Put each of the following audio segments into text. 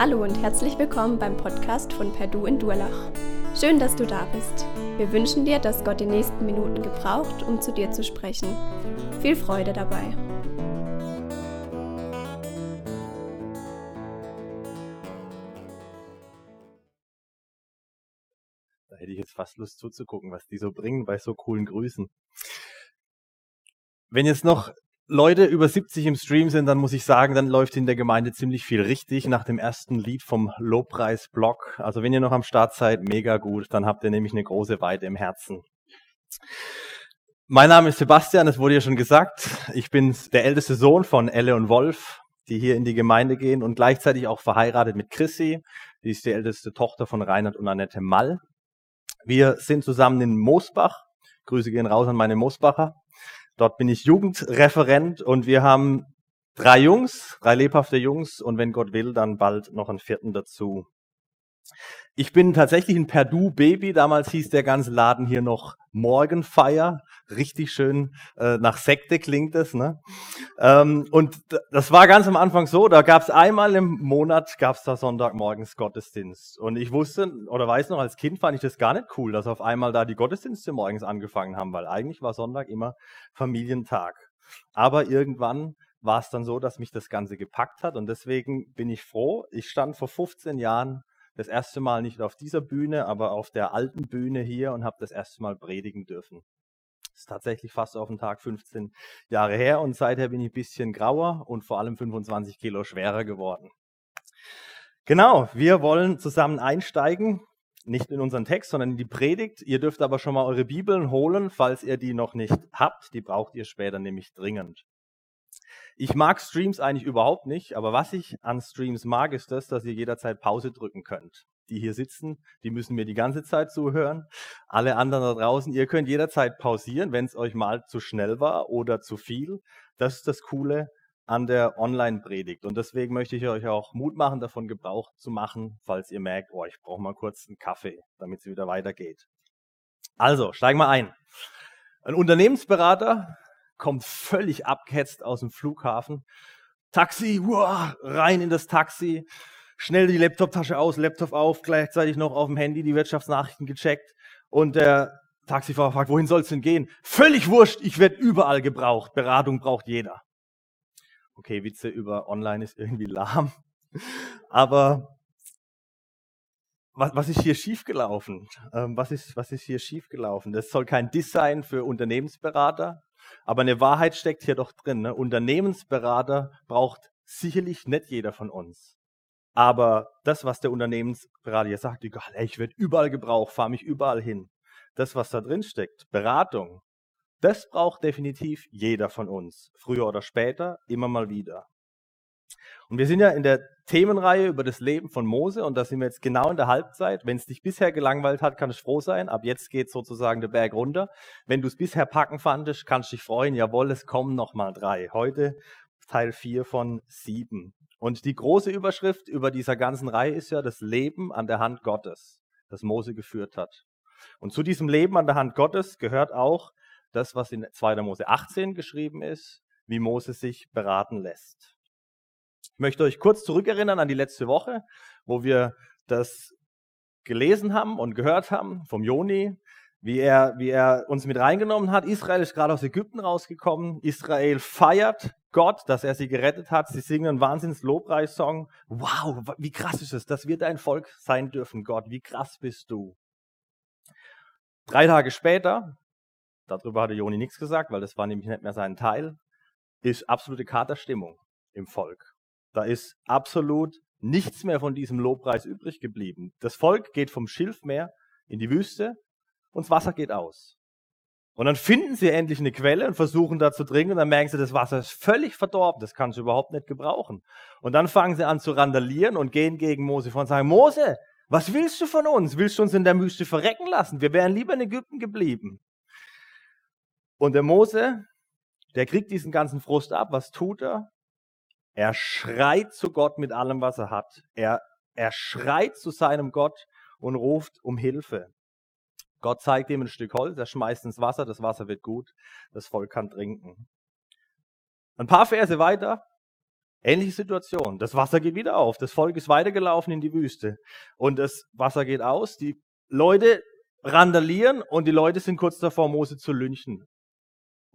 Hallo und herzlich willkommen beim Podcast von Perdu in Durlach. Schön, dass du da bist. Wir wünschen dir, dass Gott die nächsten Minuten gebraucht, um zu dir zu sprechen. Viel Freude dabei. Da hätte ich jetzt fast Lust zuzugucken, was die so bringen bei so coolen Grüßen. Wenn jetzt noch Leute über 70 im Stream sind, dann muss ich sagen, dann läuft in der Gemeinde ziemlich viel richtig nach dem ersten Lied vom Lobpreis-Blog. Also wenn ihr noch am Start seid, mega gut, dann habt ihr nämlich eine große Weite im Herzen. Mein Name ist Sebastian, es wurde ja schon gesagt. Ich bin der älteste Sohn von Elle und Wolf, die hier in die Gemeinde gehen und gleichzeitig auch verheiratet mit Chrissy. Die ist die älteste Tochter von Reinhard und Annette Mall. Wir sind zusammen in Moosbach. Grüße gehen raus an meine Moosbacher. Dort bin ich Jugendreferent und wir haben drei Jungs, drei lebhafte Jungs und wenn Gott will, dann bald noch einen vierten dazu. Ich bin tatsächlich ein Perdu-Baby. Damals hieß der ganze Laden hier noch Morgenfeier. Richtig schön äh, nach Sekte klingt es. Ne? Ähm, und das war ganz am Anfang so, da gab es einmal im Monat, gab es da Sonntagmorgens Gottesdienst. Und ich wusste oder weiß noch, als Kind fand ich das gar nicht cool, dass auf einmal da die Gottesdienste morgens angefangen haben, weil eigentlich war Sonntag immer Familientag. Aber irgendwann war es dann so, dass mich das Ganze gepackt hat. Und deswegen bin ich froh. Ich stand vor 15 Jahren das erste Mal nicht auf dieser Bühne, aber auf der alten Bühne hier und habe das erste Mal predigen dürfen. Das ist tatsächlich fast auf den Tag 15 Jahre her und seither bin ich ein bisschen grauer und vor allem 25 Kilo schwerer geworden. Genau, wir wollen zusammen einsteigen, nicht in unseren Text, sondern in die Predigt. Ihr dürft aber schon mal eure Bibeln holen, falls ihr die noch nicht habt. Die braucht ihr später nämlich dringend. Ich mag Streams eigentlich überhaupt nicht, aber was ich an Streams mag, ist das, dass ihr jederzeit Pause drücken könnt. Die hier sitzen, die müssen mir die ganze Zeit zuhören. Alle anderen da draußen, ihr könnt jederzeit pausieren, wenn es euch mal zu schnell war oder zu viel. Das ist das Coole an der Online-Predigt. Und deswegen möchte ich euch auch Mut machen, davon Gebrauch zu machen, falls ihr merkt, oh, ich brauche mal kurz einen Kaffee, damit es wieder weitergeht. Also, steigen wir ein. Ein Unternehmensberater kommt völlig abgehetzt aus dem Flughafen. Taxi, wow, rein in das Taxi, schnell die Laptoptasche aus, Laptop auf, gleichzeitig noch auf dem Handy die Wirtschaftsnachrichten gecheckt und der Taxifahrer fragt, wohin soll es denn gehen? Völlig wurscht, ich werde überall gebraucht, Beratung braucht jeder. Okay, Witze über online ist irgendwie lahm, aber was, was ist hier schiefgelaufen? Ähm, was, ist, was ist hier schiefgelaufen? Das soll kein Design für Unternehmensberater, aber eine Wahrheit steckt hier doch drin. Ne? Unternehmensberater braucht sicherlich nicht jeder von uns. Aber das, was der Unternehmensberater hier sagt, egal, ich werde überall gebraucht, fahre mich überall hin. Das, was da drin steckt, Beratung, das braucht definitiv jeder von uns. Früher oder später, immer mal wieder. Und wir sind ja in der Themenreihe über das Leben von Mose und da sind wir jetzt genau in der Halbzeit. Wenn es dich bisher gelangweilt hat, kann ich froh sein. Ab jetzt geht sozusagen der Berg runter. Wenn du es bisher packen fandest, kannst du dich freuen. Jawohl, es kommen noch mal drei. Heute Teil 4 von 7. Und die große Überschrift über dieser ganzen Reihe ist ja das Leben an der Hand Gottes, das Mose geführt hat. Und zu diesem Leben an der Hand Gottes gehört auch das, was in 2. Mose 18 geschrieben ist, wie Mose sich beraten lässt. Ich möchte euch kurz zurückerinnern an die letzte Woche, wo wir das gelesen haben und gehört haben vom Joni, wie er, wie er uns mit reingenommen hat. Israel ist gerade aus Ägypten rausgekommen. Israel feiert Gott, dass er sie gerettet hat. Sie singen einen Wahnsinns-Lobpreissong. Wow, wie krass ist es, dass wir dein Volk sein dürfen, Gott. Wie krass bist du. Drei Tage später, darüber hatte Joni nichts gesagt, weil das war nämlich nicht mehr sein Teil, ist absolute Katerstimmung im Volk. Da ist absolut nichts mehr von diesem Lobpreis übrig geblieben. Das Volk geht vom Schilfmeer in die Wüste und das Wasser geht aus. Und dann finden sie endlich eine Quelle und versuchen da zu trinken und dann merken sie, das Wasser ist völlig verdorben, das kannst du überhaupt nicht gebrauchen. Und dann fangen sie an zu randalieren und gehen gegen Mose vor und sagen, Mose, was willst du von uns? Willst du uns in der Wüste verrecken lassen? Wir wären lieber in Ägypten geblieben. Und der Mose, der kriegt diesen ganzen Frust ab. Was tut er? Er schreit zu Gott mit allem, was er hat. Er, er schreit zu seinem Gott und ruft um Hilfe. Gott zeigt ihm ein Stück Holz, er schmeißt ins Wasser, das Wasser wird gut, das Volk kann trinken. Ein paar Verse weiter Ähnliche Situation. Das Wasser geht wieder auf. Das Volk ist weitergelaufen in die Wüste. Und das Wasser geht aus. Die Leute randalieren und die Leute sind kurz davor, Mose zu lynchen.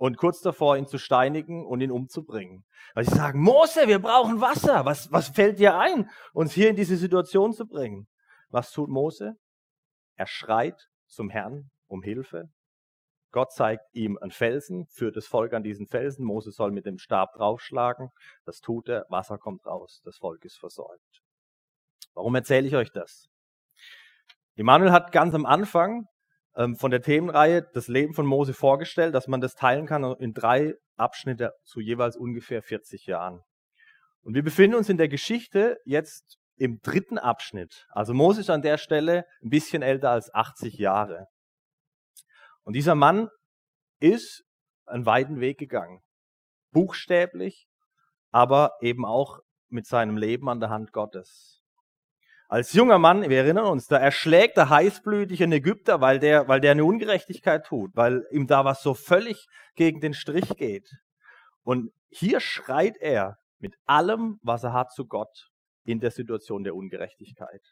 Und kurz davor, ihn zu steinigen und ihn umzubringen. Weil sie sagen, Mose, wir brauchen Wasser. Was, was fällt dir ein, uns hier in diese Situation zu bringen? Was tut Mose? Er schreit zum Herrn um Hilfe. Gott zeigt ihm einen Felsen, führt das Volk an diesen Felsen. Mose soll mit dem Stab draufschlagen. Das tut er. Wasser kommt raus. Das Volk ist versorgt. Warum erzähle ich euch das? Immanuel hat ganz am Anfang ähm, von der Themenreihe das Leben von Mose vorgestellt, dass man das teilen kann in drei Abschnitte zu jeweils ungefähr 40 Jahren. Und wir befinden uns in der Geschichte jetzt im dritten Abschnitt. Also Mose ist an der Stelle ein bisschen älter als 80 Jahre. Und dieser Mann ist einen weiten Weg gegangen. Buchstäblich, aber eben auch mit seinem Leben an der Hand Gottes. Als junger Mann, wir erinnern uns, da erschlägt er heißblütig einen Ägypter, weil der, weil der eine Ungerechtigkeit tut, weil ihm da was so völlig gegen den Strich geht. Und hier schreit er mit allem, was er hat, zu Gott in der Situation der Ungerechtigkeit.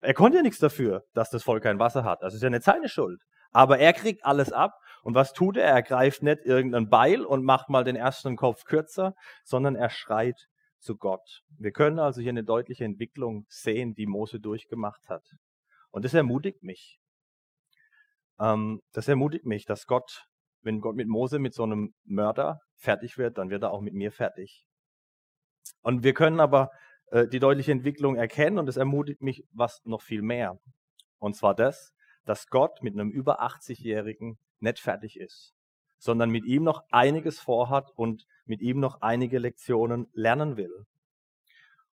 Er konnte ja nichts dafür, dass das Volk kein Wasser hat. Das ist ja nicht seine Schuld. Aber er kriegt alles ab. Und was tut er? Er greift nicht irgendein Beil und macht mal den ersten Kopf kürzer, sondern er schreit zu Gott. Wir können also hier eine deutliche Entwicklung sehen, die Mose durchgemacht hat. Und das ermutigt mich. Ähm, das ermutigt mich, dass Gott, wenn Gott mit Mose, mit so einem Mörder fertig wird, dann wird er auch mit mir fertig. Und wir können aber äh, die deutliche Entwicklung erkennen und es ermutigt mich was noch viel mehr. Und zwar das, dass Gott mit einem über 80-Jährigen nicht fertig ist, sondern mit ihm noch einiges vorhat und mit ihm noch einige Lektionen lernen will.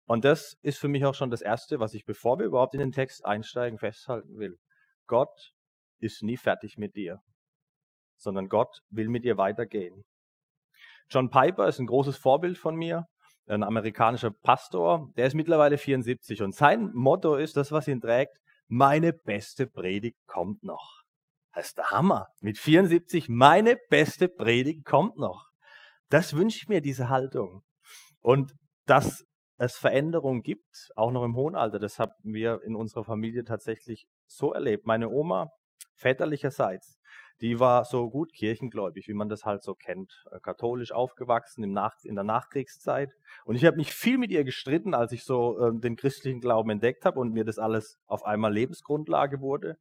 Und das ist für mich auch schon das Erste, was ich, bevor wir überhaupt in den Text einsteigen, festhalten will. Gott ist nie fertig mit dir, sondern Gott will mit dir weitergehen. John Piper ist ein großes Vorbild von mir, ein amerikanischer Pastor, der ist mittlerweile 74 und sein Motto ist, das, was ihn trägt, meine beste Predigt kommt noch. Das ist der Hammer. Mit 74, meine beste Predigt kommt noch. Das wünsche ich mir, diese Haltung. Und dass es Veränderungen gibt, auch noch im hohen Alter, das haben wir in unserer Familie tatsächlich so erlebt. Meine Oma, väterlicherseits, die war so gut kirchengläubig, wie man das halt so kennt, äh, katholisch aufgewachsen im Nach in der Nachkriegszeit. Und ich habe mich viel mit ihr gestritten, als ich so äh, den christlichen Glauben entdeckt habe und mir das alles auf einmal Lebensgrundlage wurde.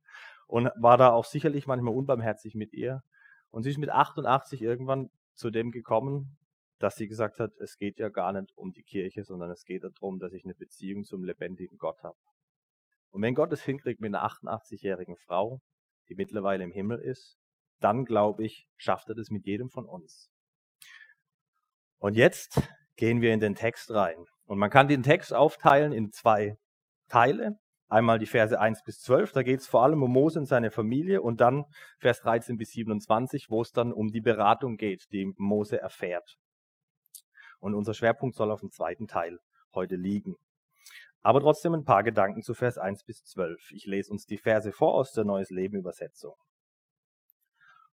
Und war da auch sicherlich manchmal unbarmherzig mit ihr. Und sie ist mit 88 irgendwann zu dem gekommen, dass sie gesagt hat, es geht ja gar nicht um die Kirche, sondern es geht darum, dass ich eine Beziehung zum lebendigen Gott habe. Und wenn Gott es hinkriegt mit einer 88-jährigen Frau, die mittlerweile im Himmel ist, dann glaube ich, schafft er das mit jedem von uns. Und jetzt gehen wir in den Text rein. Und man kann den Text aufteilen in zwei Teile. Einmal die Verse 1 bis 12, da geht es vor allem um Mose und seine Familie und dann Vers 13 bis 27, wo es dann um die Beratung geht, die Mose erfährt. Und unser Schwerpunkt soll auf dem zweiten Teil heute liegen. Aber trotzdem ein paar Gedanken zu Vers 1 bis 12. Ich lese uns die Verse vor aus der Neues Leben Übersetzung.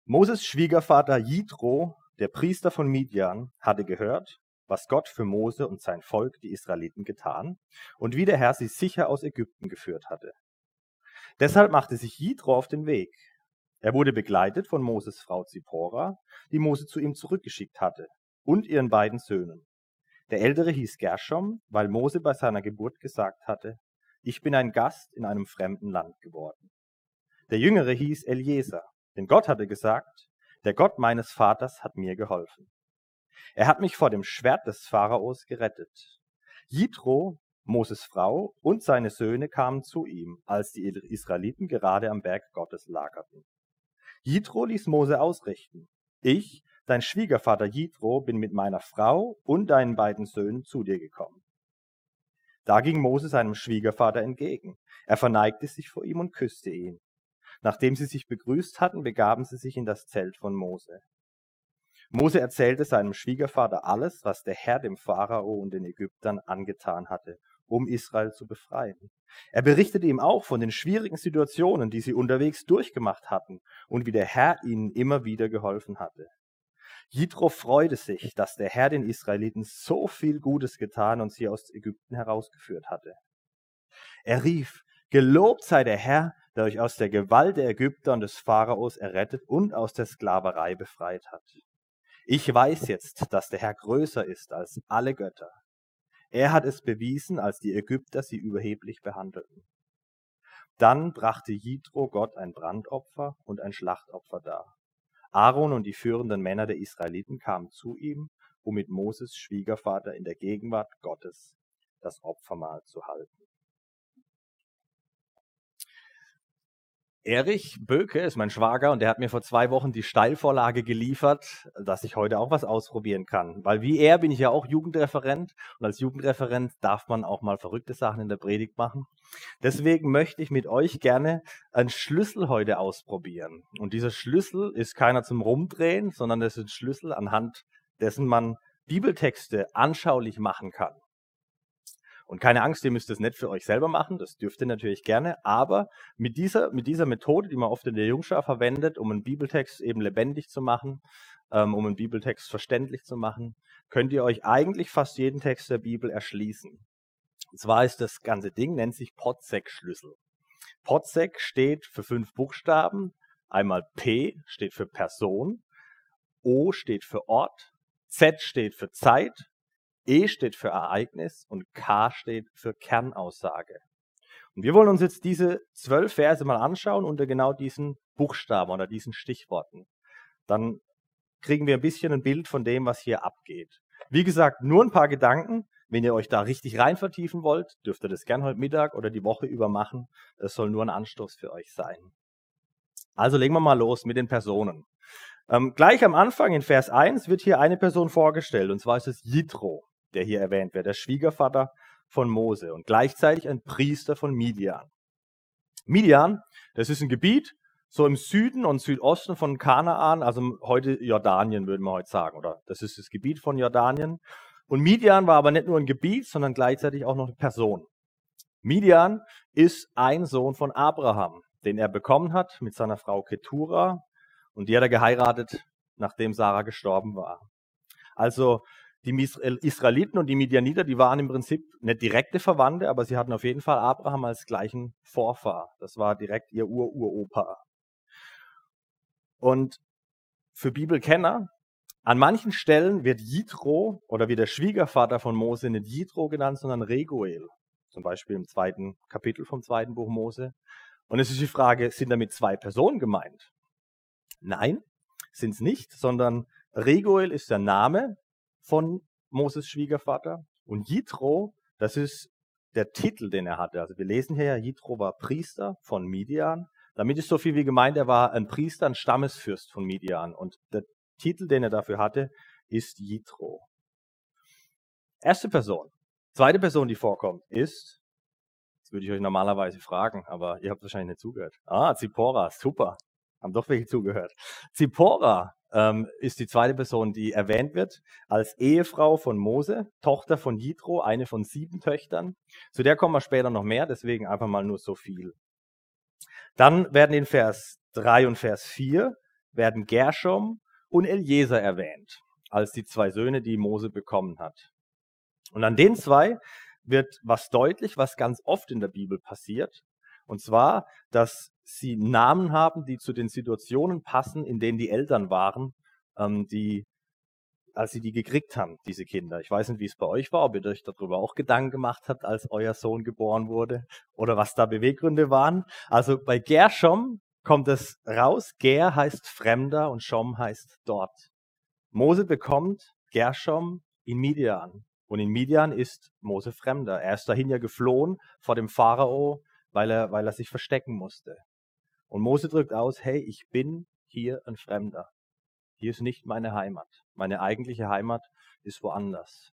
Moses Schwiegervater Jitro, der Priester von Midian, hatte gehört, was Gott für Mose und sein Volk, die Israeliten, getan und wie der Herr sie sicher aus Ägypten geführt hatte. Deshalb machte sich Jitro auf den Weg. Er wurde begleitet von Moses Frau Zippora, die Mose zu ihm zurückgeschickt hatte, und ihren beiden Söhnen. Der ältere hieß Gershom, weil Mose bei seiner Geburt gesagt hatte, ich bin ein Gast in einem fremden Land geworden. Der jüngere hieß Eliezer, denn Gott hatte gesagt, der Gott meines Vaters hat mir geholfen. Er hat mich vor dem Schwert des Pharaos gerettet. Jitro, Moses Frau, und seine Söhne kamen zu ihm, als die Israeliten gerade am Berg Gottes lagerten. Jitro ließ Mose ausrichten. Ich, dein Schwiegervater Jitro, bin mit meiner Frau und deinen beiden Söhnen zu dir gekommen. Da ging Mose seinem Schwiegervater entgegen. Er verneigte sich vor ihm und küsste ihn. Nachdem sie sich begrüßt hatten, begaben sie sich in das Zelt von Mose. Mose erzählte seinem Schwiegervater alles, was der Herr dem Pharao und den Ägyptern angetan hatte, um Israel zu befreien. Er berichtete ihm auch von den schwierigen Situationen, die sie unterwegs durchgemacht hatten und wie der Herr ihnen immer wieder geholfen hatte. Jitro freute sich, dass der Herr den Israeliten so viel Gutes getan und sie aus Ägypten herausgeführt hatte. Er rief, Gelobt sei der Herr, der euch aus der Gewalt der Ägypter und des Pharaos errettet und aus der Sklaverei befreit hat. Ich weiß jetzt, dass der Herr größer ist als alle Götter. Er hat es bewiesen, als die Ägypter sie überheblich behandelten. Dann brachte Jitro Gott ein Brandopfer und ein Schlachtopfer dar. Aaron und die führenden Männer der Israeliten kamen zu ihm, um mit Moses Schwiegervater in der Gegenwart Gottes das Opfermahl zu halten. Erich Böke ist mein Schwager und der hat mir vor zwei Wochen die Steilvorlage geliefert, dass ich heute auch was ausprobieren kann. Weil wie er bin ich ja auch Jugendreferent und als Jugendreferent darf man auch mal verrückte Sachen in der Predigt machen. Deswegen möchte ich mit euch gerne einen Schlüssel heute ausprobieren. Und dieser Schlüssel ist keiner zum Rumdrehen, sondern das ist ein Schlüssel, anhand dessen man Bibeltexte anschaulich machen kann. Und keine Angst, ihr müsst das nicht für euch selber machen, das dürft ihr natürlich gerne, aber mit dieser, mit dieser Methode, die man oft in der Jungschar verwendet, um einen Bibeltext eben lebendig zu machen, ähm, um einen Bibeltext verständlich zu machen, könnt ihr euch eigentlich fast jeden Text der Bibel erschließen. Und zwar ist das ganze Ding, nennt sich Podsec-Schlüssel. Podsec steht für fünf Buchstaben. Einmal P steht für Person, O steht für Ort, Z steht für Zeit, E steht für Ereignis und K steht für Kernaussage. Und wir wollen uns jetzt diese zwölf Verse mal anschauen unter genau diesen Buchstaben oder diesen Stichworten. Dann kriegen wir ein bisschen ein Bild von dem, was hier abgeht. Wie gesagt, nur ein paar Gedanken. Wenn ihr euch da richtig rein vertiefen wollt, dürft ihr das gern heute Mittag oder die Woche über machen. Das soll nur ein Anstoß für euch sein. Also legen wir mal los mit den Personen. Ähm, gleich am Anfang in Vers 1 wird hier eine Person vorgestellt, und zwar ist es Jitro der hier erwähnt wird, der Schwiegervater von Mose und gleichzeitig ein Priester von Midian. Midian, das ist ein Gebiet so im Süden und Südosten von Kanaan, also heute Jordanien, würden wir heute sagen, oder das ist das Gebiet von Jordanien. Und Midian war aber nicht nur ein Gebiet, sondern gleichzeitig auch noch eine Person. Midian ist ein Sohn von Abraham, den er bekommen hat mit seiner Frau Ketura und die hat er geheiratet, nachdem Sarah gestorben war. Also die Israeliten und die Midianiter, die waren im Prinzip nicht direkte Verwandte, aber sie hatten auf jeden Fall Abraham als gleichen Vorfahr. Das war direkt ihr Ur-Uropa. Und für Bibelkenner, an manchen Stellen wird Jitro oder wie der Schwiegervater von Mose nicht Jitro genannt, sondern Reguel. Zum Beispiel im zweiten Kapitel vom zweiten Buch Mose. Und es ist die Frage, sind damit zwei Personen gemeint? Nein, sind es nicht, sondern Reguel ist der Name, von Moses Schwiegervater. Und Jitro, das ist der Titel, den er hatte. Also wir lesen hier ja, Jitro war Priester von Midian. Damit ist so viel wie gemeint, er war ein Priester, ein Stammesfürst von Midian. Und der Titel, den er dafür hatte, ist Jitro. Erste Person. Zweite Person, die vorkommt, ist, das würde ich euch normalerweise fragen, aber ihr habt wahrscheinlich nicht zugehört. Ah, Zipporah, super. Haben doch welche zugehört. Zipporah ähm, ist die zweite Person, die erwähnt wird, als Ehefrau von Mose, Tochter von Jitro, eine von sieben Töchtern. Zu der kommen wir später noch mehr, deswegen einfach mal nur so viel. Dann werden in Vers 3 und Vers 4 werden Gershom und Eliezer erwähnt, als die zwei Söhne, die Mose bekommen hat. Und an den zwei wird was deutlich, was ganz oft in der Bibel passiert. Und zwar, dass sie Namen haben, die zu den Situationen passen, in denen die Eltern waren, ähm, die, als sie die gekriegt haben, diese Kinder. Ich weiß nicht, wie es bei euch war, ob ihr euch darüber auch Gedanken gemacht habt, als euer Sohn geboren wurde oder was da Beweggründe waren. Also bei Gershom kommt es raus. Ger heißt Fremder und Schom heißt dort. Mose bekommt Gershom in Midian. Und in Midian ist Mose Fremder. Er ist dahin ja geflohen vor dem Pharao, weil er, weil er sich verstecken musste. Und Mose drückt aus, hey, ich bin hier ein Fremder. Hier ist nicht meine Heimat. Meine eigentliche Heimat ist woanders.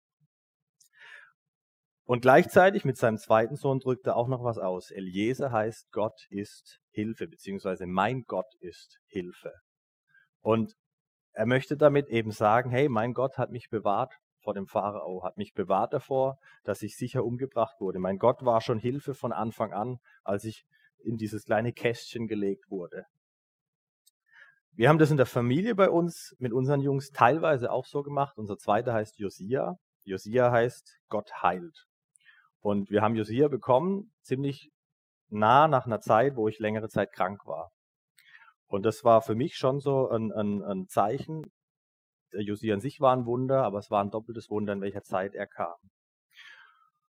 Und gleichzeitig mit seinem zweiten Sohn drückt er auch noch was aus. Eliezer heißt, Gott ist Hilfe, beziehungsweise mein Gott ist Hilfe. Und er möchte damit eben sagen, hey, mein Gott hat mich bewahrt vor dem Pharao, hat mich bewahrt davor, dass ich sicher umgebracht wurde. Mein Gott war schon Hilfe von Anfang an, als ich in dieses kleine Kästchen gelegt wurde. Wir haben das in der Familie bei uns mit unseren Jungs teilweise auch so gemacht. Unser zweiter heißt Josia. Josia heißt Gott heilt. Und wir haben Josia bekommen, ziemlich nah nach einer Zeit, wo ich längere Zeit krank war. Und das war für mich schon so ein, ein, ein Zeichen. Der Josia an sich war ein Wunder, aber es war ein doppeltes Wunder, in welcher Zeit er kam.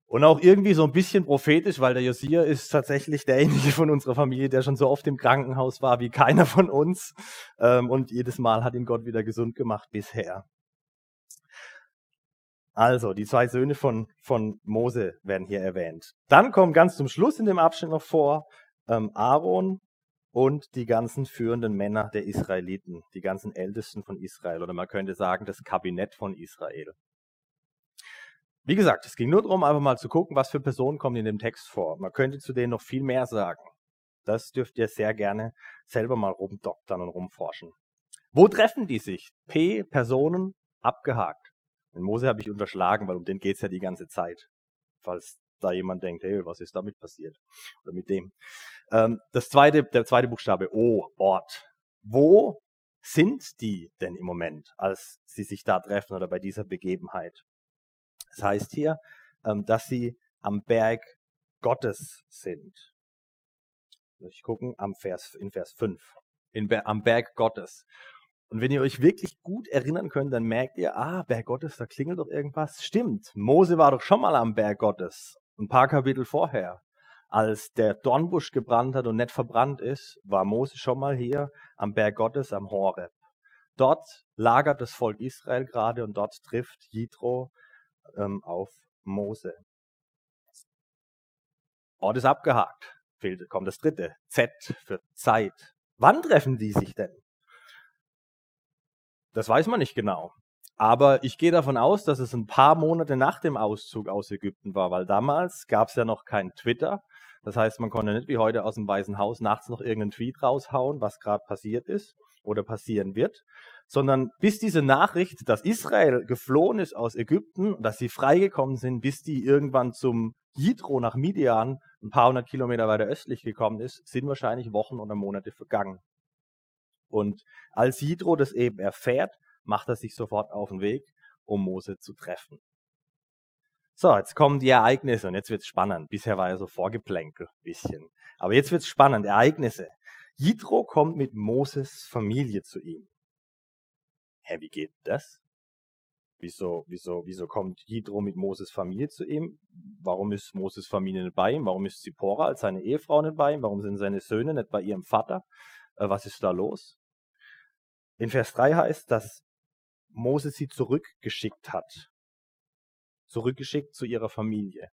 Und auch irgendwie so ein bisschen prophetisch, weil der Josia ist tatsächlich derjenige von unserer Familie, der schon so oft im Krankenhaus war wie keiner von uns. Ähm, und jedes Mal hat ihn Gott wieder gesund gemacht bisher. Also, die zwei Söhne von, von Mose werden hier erwähnt. Dann kommen ganz zum Schluss in dem Abschnitt noch vor ähm, Aaron und die ganzen führenden Männer der Israeliten, die ganzen Ältesten von Israel oder man könnte sagen das Kabinett von Israel. Wie gesagt, es ging nur darum, einfach mal zu gucken, was für Personen kommen in dem Text vor. Man könnte zu denen noch viel mehr sagen. Das dürft ihr sehr gerne selber mal rumdoktern und rumforschen. Wo treffen die sich? P, Personen, abgehakt. Den Mose habe ich unterschlagen, weil um den geht es ja die ganze Zeit. Falls da jemand denkt, hey, was ist damit passiert? Oder mit dem. Ähm, das zweite, der zweite Buchstabe, O, Ort. Wo sind die denn im Moment, als sie sich da treffen oder bei dieser Begebenheit? Das heißt hier, ähm, dass sie am Berg Gottes sind. Ich gucken, am Vers, in Vers 5. In, am Berg Gottes. Und wenn ihr euch wirklich gut erinnern könnt, dann merkt ihr, ah, Berg Gottes, da klingelt doch irgendwas. Stimmt, Mose war doch schon mal am Berg Gottes, ein paar Kapitel vorher. Als der Dornbusch gebrannt hat und nicht verbrannt ist, war Mose schon mal hier am Berg Gottes, am Horeb. Dort lagert das Volk Israel gerade und dort trifft Jitro ähm, auf Mose. Ort ist abgehakt. Fehlt, kommt das dritte. Z für Zeit. Wann treffen die sich denn? Das weiß man nicht genau. Aber ich gehe davon aus, dass es ein paar Monate nach dem Auszug aus Ägypten war, weil damals gab es ja noch kein Twitter. Das heißt, man konnte nicht wie heute aus dem Weißen Haus nachts noch irgendeinen Tweet raushauen, was gerade passiert ist oder passieren wird, sondern bis diese Nachricht, dass Israel geflohen ist aus Ägypten, dass sie freigekommen sind, bis die irgendwann zum Jitro nach Midian, ein paar hundert Kilometer weiter östlich gekommen ist, sind wahrscheinlich Wochen oder Monate vergangen. Und als Jitro das eben erfährt, macht er sich sofort auf den Weg, um Mose zu treffen. So, jetzt kommen die Ereignisse und jetzt wird's spannend. Bisher war ja so Vorgeplänkel, bisschen. Aber jetzt wird's spannend. Ereignisse. Jitro kommt mit Moses Familie zu ihm. Hä, wie geht das? Wieso, wieso, wieso kommt Jitro mit Moses Familie zu ihm? Warum ist Moses Familie nicht bei ihm? Warum ist Zipporah als seine Ehefrau nicht bei ihm? Warum sind seine Söhne nicht bei ihrem Vater? Äh, was ist da los? In Vers 3 heißt, dass Moses sie zurückgeschickt hat. Zurückgeschickt zu ihrer Familie.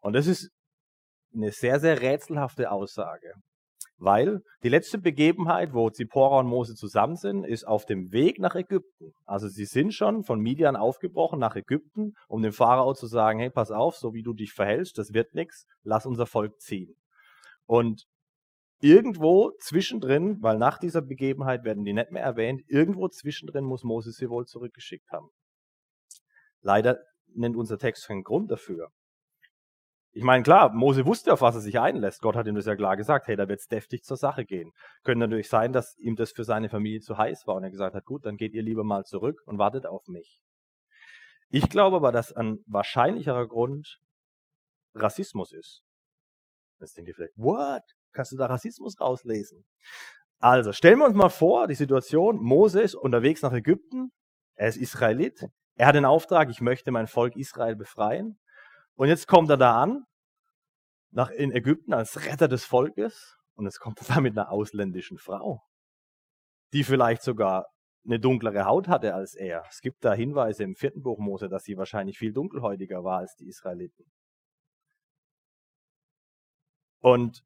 Und das ist eine sehr, sehr rätselhafte Aussage. Weil die letzte Begebenheit, wo Zipporah und Mose zusammen sind, ist auf dem Weg nach Ägypten. Also sie sind schon von Midian aufgebrochen nach Ägypten, um dem Pharao zu sagen, hey, pass auf, so wie du dich verhältst, das wird nichts, lass unser Volk ziehen. Und irgendwo zwischendrin, weil nach dieser Begebenheit werden die nicht mehr erwähnt, irgendwo zwischendrin muss Moses sie wohl zurückgeschickt haben. Leider nennt unser Text keinen Grund dafür. Ich meine, klar, Mose wusste, auf was er sich einlässt. Gott hat ihm das ja klar gesagt, hey, da wird es deftig zur Sache gehen. Könnte natürlich sein, dass ihm das für seine Familie zu heiß war und er gesagt hat, gut, dann geht ihr lieber mal zurück und wartet auf mich. Ich glaube aber, dass ein wahrscheinlicherer Grund Rassismus ist. Jetzt denkt ihr vielleicht, what? Kannst du da Rassismus rauslesen? Also, stellen wir uns mal vor, die Situation, Moses unterwegs nach Ägypten, er ist Israelit, er hat den Auftrag, ich möchte mein Volk Israel befreien. Und jetzt kommt er da an, nach, in Ägypten als Retter des Volkes, und jetzt kommt er da mit einer ausländischen Frau, die vielleicht sogar eine dunklere Haut hatte als er. Es gibt da Hinweise im vierten Buch Mose, dass sie wahrscheinlich viel dunkelhäutiger war als die Israeliten. Und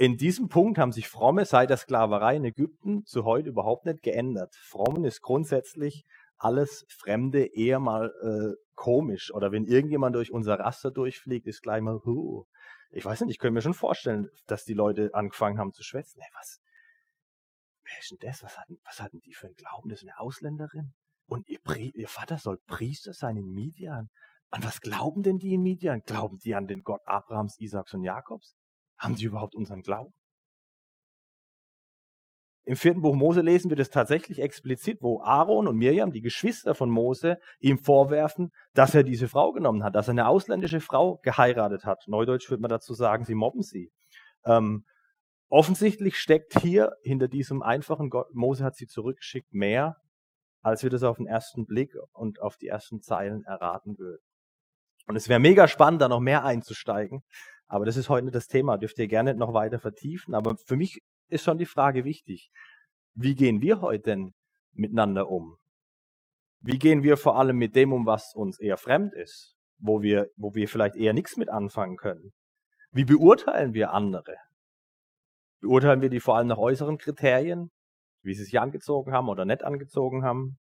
in diesem Punkt haben sich Fromme seit der Sklaverei in Ägypten zu heute überhaupt nicht geändert. Frommen ist grundsätzlich alles Fremde eher mal äh, komisch. Oder wenn irgendjemand durch unser Raster durchfliegt, ist gleich mal, huh. ich weiß nicht, ich könnte mir schon vorstellen, dass die Leute angefangen haben zu schwätzen. Hey, was, wer ist denn das? Was hatten, was hatten die für einen Glauben? Das ist eine Ausländerin? Und ihr, ihr Vater soll Priester sein in Midian. An was glauben denn die in Midian? Glauben die an den Gott Abrahams, Isaaks und Jakobs? Haben die überhaupt unseren Glauben? im vierten Buch Mose lesen wir das tatsächlich explizit, wo Aaron und Mirjam, die Geschwister von Mose, ihm vorwerfen, dass er diese Frau genommen hat, dass er eine ausländische Frau geheiratet hat. Neudeutsch würde man dazu sagen, sie mobben sie. Ähm, offensichtlich steckt hier hinter diesem einfachen Gott, Mose hat sie zurückgeschickt, mehr, als wir das auf den ersten Blick und auf die ersten Zeilen erraten würden. Und es wäre mega spannend, da noch mehr einzusteigen. Aber das ist heute nicht das Thema. Dürft ihr gerne noch weiter vertiefen. Aber für mich ist schon die Frage wichtig. Wie gehen wir heute denn miteinander um? Wie gehen wir vor allem mit dem um, was uns eher fremd ist? Wo wir, wo wir vielleicht eher nichts mit anfangen können? Wie beurteilen wir andere? Beurteilen wir die vor allem nach äußeren Kriterien? Wie sie sich angezogen haben oder nicht angezogen haben?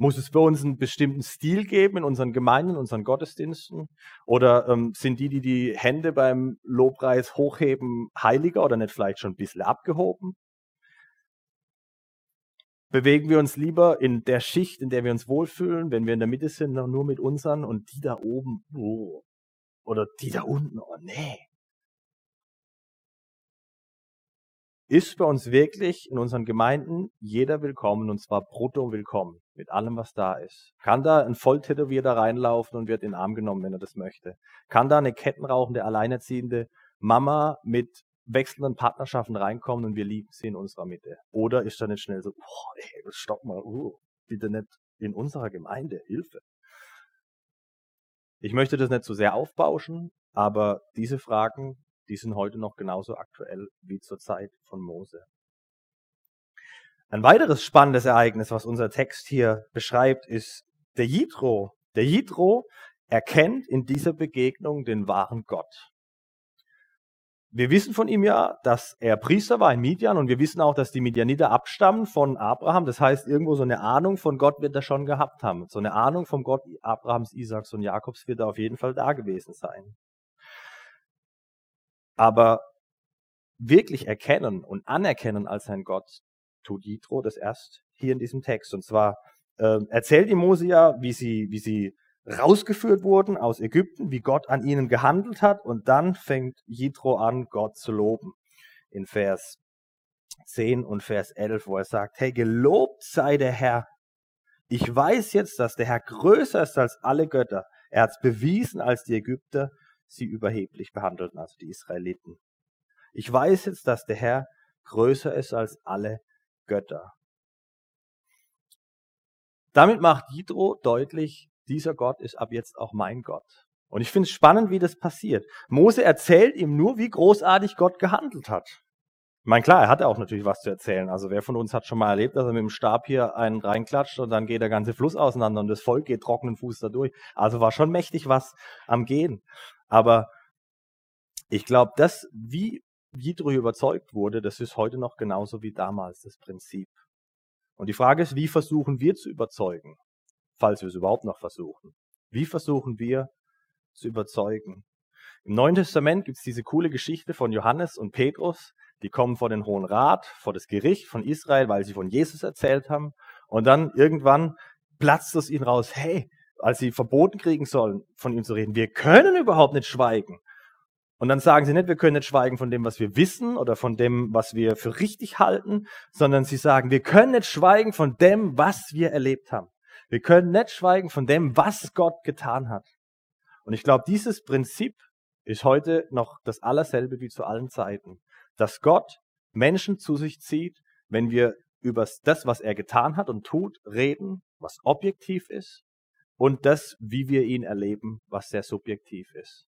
Muss es bei uns einen bestimmten Stil geben in unseren Gemeinden, in unseren Gottesdiensten? Oder ähm, sind die, die die Hände beim Lobpreis hochheben, heiliger oder nicht vielleicht schon ein bisschen abgehoben? Bewegen wir uns lieber in der Schicht, in der wir uns wohlfühlen, wenn wir in der Mitte sind, noch nur mit unseren und die da oben, oh, oder die da unten, oh nee. Ist bei uns wirklich in unseren Gemeinden jeder willkommen und zwar brutto willkommen mit allem, was da ist. Kann da ein Volltätowierter reinlaufen und wird in den Arm genommen, wenn er das möchte? Kann da eine kettenrauchende, alleinerziehende Mama mit wechselnden Partnerschaften reinkommen und wir lieben sie in unserer Mitte? Oder ist da nicht schnell so, boah, ey, stopp mal, uh, bitte nicht in unserer Gemeinde, Hilfe. Ich möchte das nicht zu so sehr aufbauschen, aber diese Fragen die sind heute noch genauso aktuell wie zur Zeit von Mose. Ein weiteres spannendes Ereignis, was unser Text hier beschreibt, ist der Jitro. Der Jitro erkennt in dieser Begegnung den wahren Gott. Wir wissen von ihm ja, dass er Priester war in Midian und wir wissen auch, dass die Midianiter abstammen von Abraham. Das heißt, irgendwo so eine Ahnung von Gott wird er schon gehabt haben. So eine Ahnung vom Gott Abrahams, Isaaks und Jakobs wird er auf jeden Fall da gewesen sein. Aber wirklich erkennen und anerkennen als sein Gott tut Jitro das erst hier in diesem Text. Und zwar äh, erzählt ihm Mose ja, wie sie, wie sie rausgeführt wurden aus Ägypten, wie Gott an ihnen gehandelt hat. Und dann fängt Jitro an, Gott zu loben. In Vers 10 und Vers 11, wo er sagt, hey, gelobt sei der Herr. Ich weiß jetzt, dass der Herr größer ist als alle Götter. Er hat es bewiesen, als die Ägypter sie überheblich behandelten, also die Israeliten. Ich weiß jetzt, dass der Herr größer ist als alle Götter. Damit macht Jidro deutlich, dieser Gott ist ab jetzt auch mein Gott. Und ich finde es spannend, wie das passiert. Mose erzählt ihm nur, wie großartig Gott gehandelt hat. Ich meine, klar, er hatte auch natürlich was zu erzählen. Also wer von uns hat schon mal erlebt, dass er mit dem Stab hier einen reinklatscht und dann geht der ganze Fluss auseinander und das Volk geht trockenen Fuß da durch. Also war schon mächtig was am Gehen. Aber ich glaube, das, wie Jitro überzeugt wurde, das ist heute noch genauso wie damals das Prinzip. Und die Frage ist, wie versuchen wir zu überzeugen, falls wir es überhaupt noch versuchen? Wie versuchen wir zu überzeugen? Im Neuen Testament gibt es diese coole Geschichte von Johannes und Petrus, die kommen vor den Hohen Rat, vor das Gericht von Israel, weil sie von Jesus erzählt haben. Und dann irgendwann platzt es ihnen raus, hey, als sie verboten kriegen sollen, von ihm zu reden. Wir können überhaupt nicht schweigen. Und dann sagen sie nicht, wir können nicht schweigen von dem, was wir wissen oder von dem, was wir für richtig halten, sondern sie sagen, wir können nicht schweigen von dem, was wir erlebt haben. Wir können nicht schweigen von dem, was Gott getan hat. Und ich glaube, dieses Prinzip ist heute noch das allerselbe wie zu allen Zeiten. Dass Gott Menschen zu sich zieht, wenn wir über das, was er getan hat und tut, reden, was objektiv ist, und das, wie wir ihn erleben, was sehr subjektiv ist.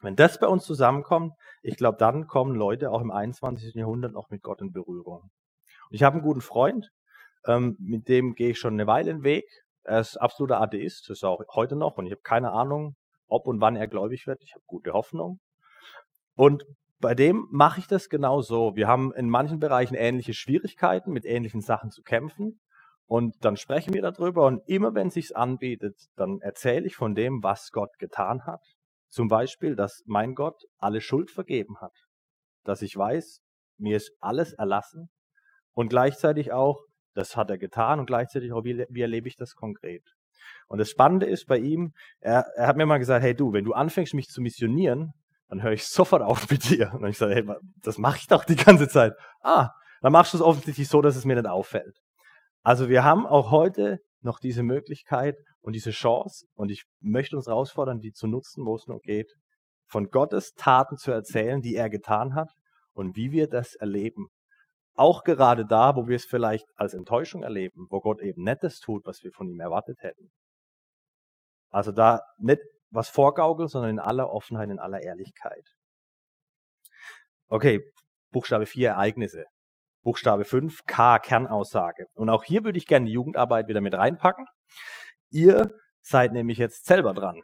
Wenn das bei uns zusammenkommt, ich glaube, dann kommen Leute auch im 21. Jahrhundert noch mit Gott in Berührung. Und ich habe einen guten Freund, ähm, mit dem gehe ich schon eine Weile den Weg. Er ist absoluter Atheist, das ist auch heute noch, und ich habe keine Ahnung, ob und wann er gläubig wird. Ich habe gute Hoffnung. Und bei dem mache ich das genau so. Wir haben in manchen Bereichen ähnliche Schwierigkeiten, mit ähnlichen Sachen zu kämpfen. Und dann sprechen wir darüber und immer wenn sich's anbietet, dann erzähle ich von dem, was Gott getan hat. Zum Beispiel, dass mein Gott alle Schuld vergeben hat. Dass ich weiß, mir ist alles erlassen. Und gleichzeitig auch, das hat er getan und gleichzeitig auch, wie, wie erlebe ich das konkret. Und das Spannende ist bei ihm, er, er hat mir mal gesagt, hey du, wenn du anfängst, mich zu missionieren, dann höre ich sofort auf mit dir. Und ich sage, hey, das mache ich doch die ganze Zeit. Ah, dann machst du es offensichtlich so, dass es mir nicht auffällt. Also wir haben auch heute noch diese Möglichkeit und diese Chance und ich möchte uns herausfordern, die zu nutzen, wo es nur geht, von Gottes Taten zu erzählen, die er getan hat und wie wir das erleben. Auch gerade da, wo wir es vielleicht als Enttäuschung erleben, wo Gott eben Nettes tut, was wir von ihm erwartet hätten. Also da nicht was vorgaukeln, sondern in aller Offenheit, in aller Ehrlichkeit. Okay, Buchstabe 4 Ereignisse. Buchstabe 5 K Kernaussage. Und auch hier würde ich gerne die Jugendarbeit wieder mit reinpacken. Ihr seid nämlich jetzt selber dran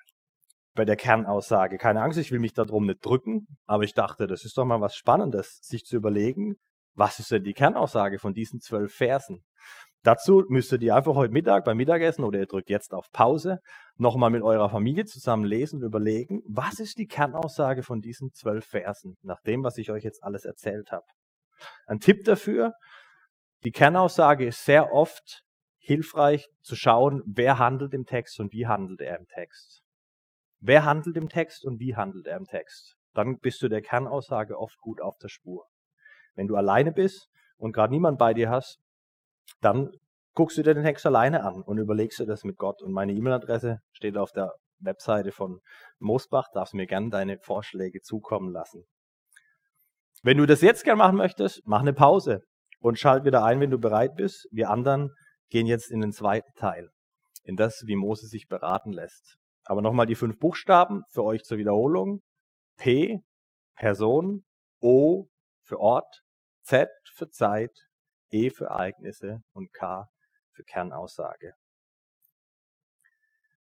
bei der Kernaussage. Keine Angst, ich will mich darum nicht drücken, aber ich dachte, das ist doch mal was Spannendes, sich zu überlegen, was ist denn die Kernaussage von diesen zwölf Versen? Dazu müsstet ihr einfach heute Mittag beim Mittagessen oder ihr drückt jetzt auf Pause nochmal mit eurer Familie zusammen lesen und überlegen, was ist die Kernaussage von diesen zwölf Versen, nach dem, was ich euch jetzt alles erzählt habe. Ein Tipp dafür, die Kernaussage ist sehr oft hilfreich zu schauen, wer handelt im Text und wie handelt er im Text. Wer handelt im Text und wie handelt er im Text? Dann bist du der Kernaussage oft gut auf der Spur. Wenn du alleine bist und gerade niemand bei dir hast, dann guckst du dir den Text alleine an und überlegst dir das mit Gott. Und meine E-Mail-Adresse steht auf der Webseite von Moosbach, darfst mir gerne deine Vorschläge zukommen lassen. Wenn du das jetzt gerne machen möchtest, mach eine Pause und schalt wieder ein, wenn du bereit bist. Wir anderen gehen jetzt in den zweiten Teil, in das, wie Mose sich beraten lässt. Aber nochmal die fünf Buchstaben für euch zur Wiederholung. P, Person, O für Ort, Z für Zeit, E für Ereignisse und K für Kernaussage.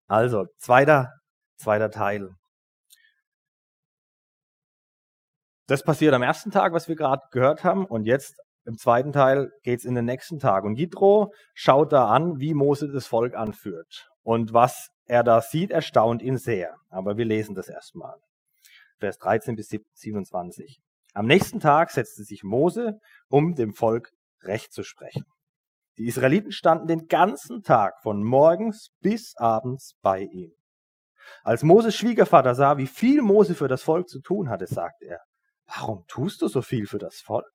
Also, zweiter, zweiter Teil. Das passiert am ersten Tag, was wir gerade gehört haben, und jetzt im zweiten Teil geht es in den nächsten Tag. Und Jitro schaut da an, wie Mose das Volk anführt. Und was er da sieht, erstaunt ihn sehr. Aber wir lesen das erstmal. Vers 13 bis 27. Am nächsten Tag setzte sich Mose, um dem Volk Recht zu sprechen. Die Israeliten standen den ganzen Tag von morgens bis abends bei ihm. Als Moses Schwiegervater sah, wie viel Mose für das Volk zu tun hatte, sagte er, warum tust du so viel für das Volk?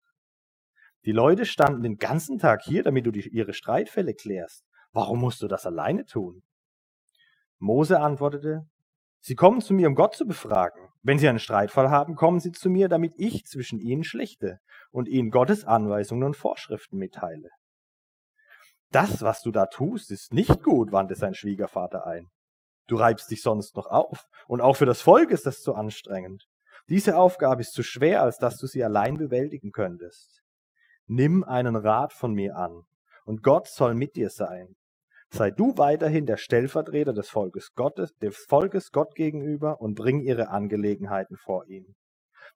Die Leute standen den ganzen Tag hier, damit du ihre Streitfälle klärst. Warum musst du das alleine tun? Mose antwortete, Sie kommen zu mir, um Gott zu befragen. Wenn Sie einen Streitfall haben, kommen Sie zu mir, damit ich zwischen Ihnen schlichte und Ihnen Gottes Anweisungen und Vorschriften mitteile. Das, was du da tust, ist nicht gut, wandte sein Schwiegervater ein. Du reibst dich sonst noch auf, und auch für das Volk ist das zu anstrengend. Diese Aufgabe ist zu schwer, als dass du sie allein bewältigen könntest. Nimm einen Rat von mir an, und Gott soll mit dir sein. Sei du weiterhin der Stellvertreter des Volkes Gottes, des Volkes Gott gegenüber und bring ihre Angelegenheiten vor ihn.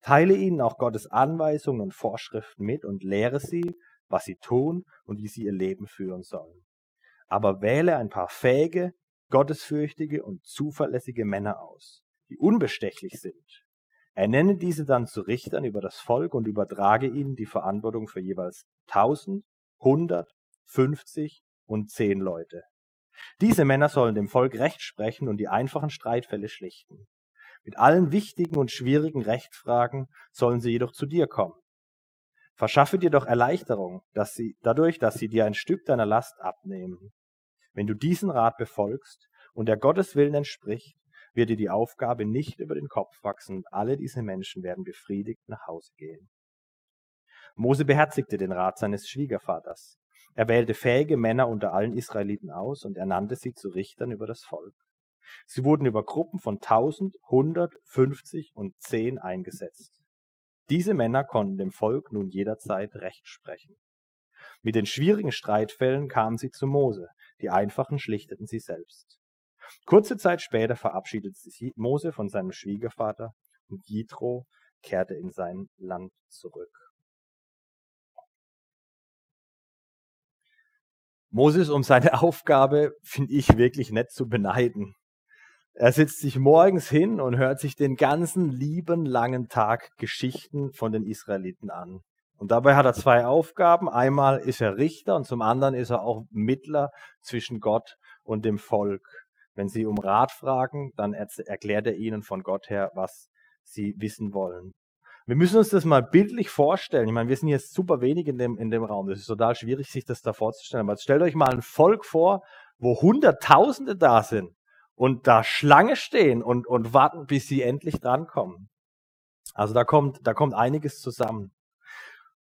Teile ihnen auch Gottes Anweisungen und Vorschriften mit und lehre sie, was sie tun und wie sie ihr Leben führen sollen. Aber wähle ein paar fähige, gottesfürchtige und zuverlässige Männer aus, die unbestechlich sind. Ernenne diese dann zu Richtern über das Volk und übertrage ihnen die Verantwortung für jeweils 1000, 100, 50 und zehn Leute. Diese Männer sollen dem Volk Recht sprechen und die einfachen Streitfälle schlichten. Mit allen wichtigen und schwierigen Rechtsfragen sollen sie jedoch zu dir kommen. Verschaffe dir doch Erleichterung, dass sie, dadurch, dass sie dir ein Stück deiner Last abnehmen. Wenn du diesen Rat befolgst und der Gottes Willen entspricht, wird dir die Aufgabe nicht über den Kopf wachsen und alle diese Menschen werden befriedigt nach Hause gehen. Mose beherzigte den Rat seines Schwiegervaters. Er wählte fähige Männer unter allen Israeliten aus und ernannte sie zu Richtern über das Volk. Sie wurden über Gruppen von 1000, 100, 50 und 10 eingesetzt. Diese Männer konnten dem Volk nun jederzeit Recht sprechen. Mit den schwierigen Streitfällen kamen sie zu Mose, die einfachen schlichteten sie selbst. Kurze Zeit später verabschiedete sich Mose von seinem Schwiegervater und Jitro kehrte in sein Land zurück. Moses um seine Aufgabe finde ich wirklich nett zu beneiden. Er setzt sich morgens hin und hört sich den ganzen lieben langen Tag Geschichten von den Israeliten an. Und dabei hat er zwei Aufgaben. Einmal ist er Richter und zum anderen ist er auch Mittler zwischen Gott und dem Volk. Wenn sie um Rat fragen, dann erklärt er ihnen von Gott her, was sie wissen wollen. Wir müssen uns das mal bildlich vorstellen. Ich meine, wir sind jetzt super wenig in dem, in dem Raum. Das ist total schwierig, sich das da vorzustellen. Aber stellt euch mal ein Volk vor, wo Hunderttausende da sind und da Schlange stehen und, und warten, bis sie endlich drankommen. Also da kommt, da kommt einiges zusammen.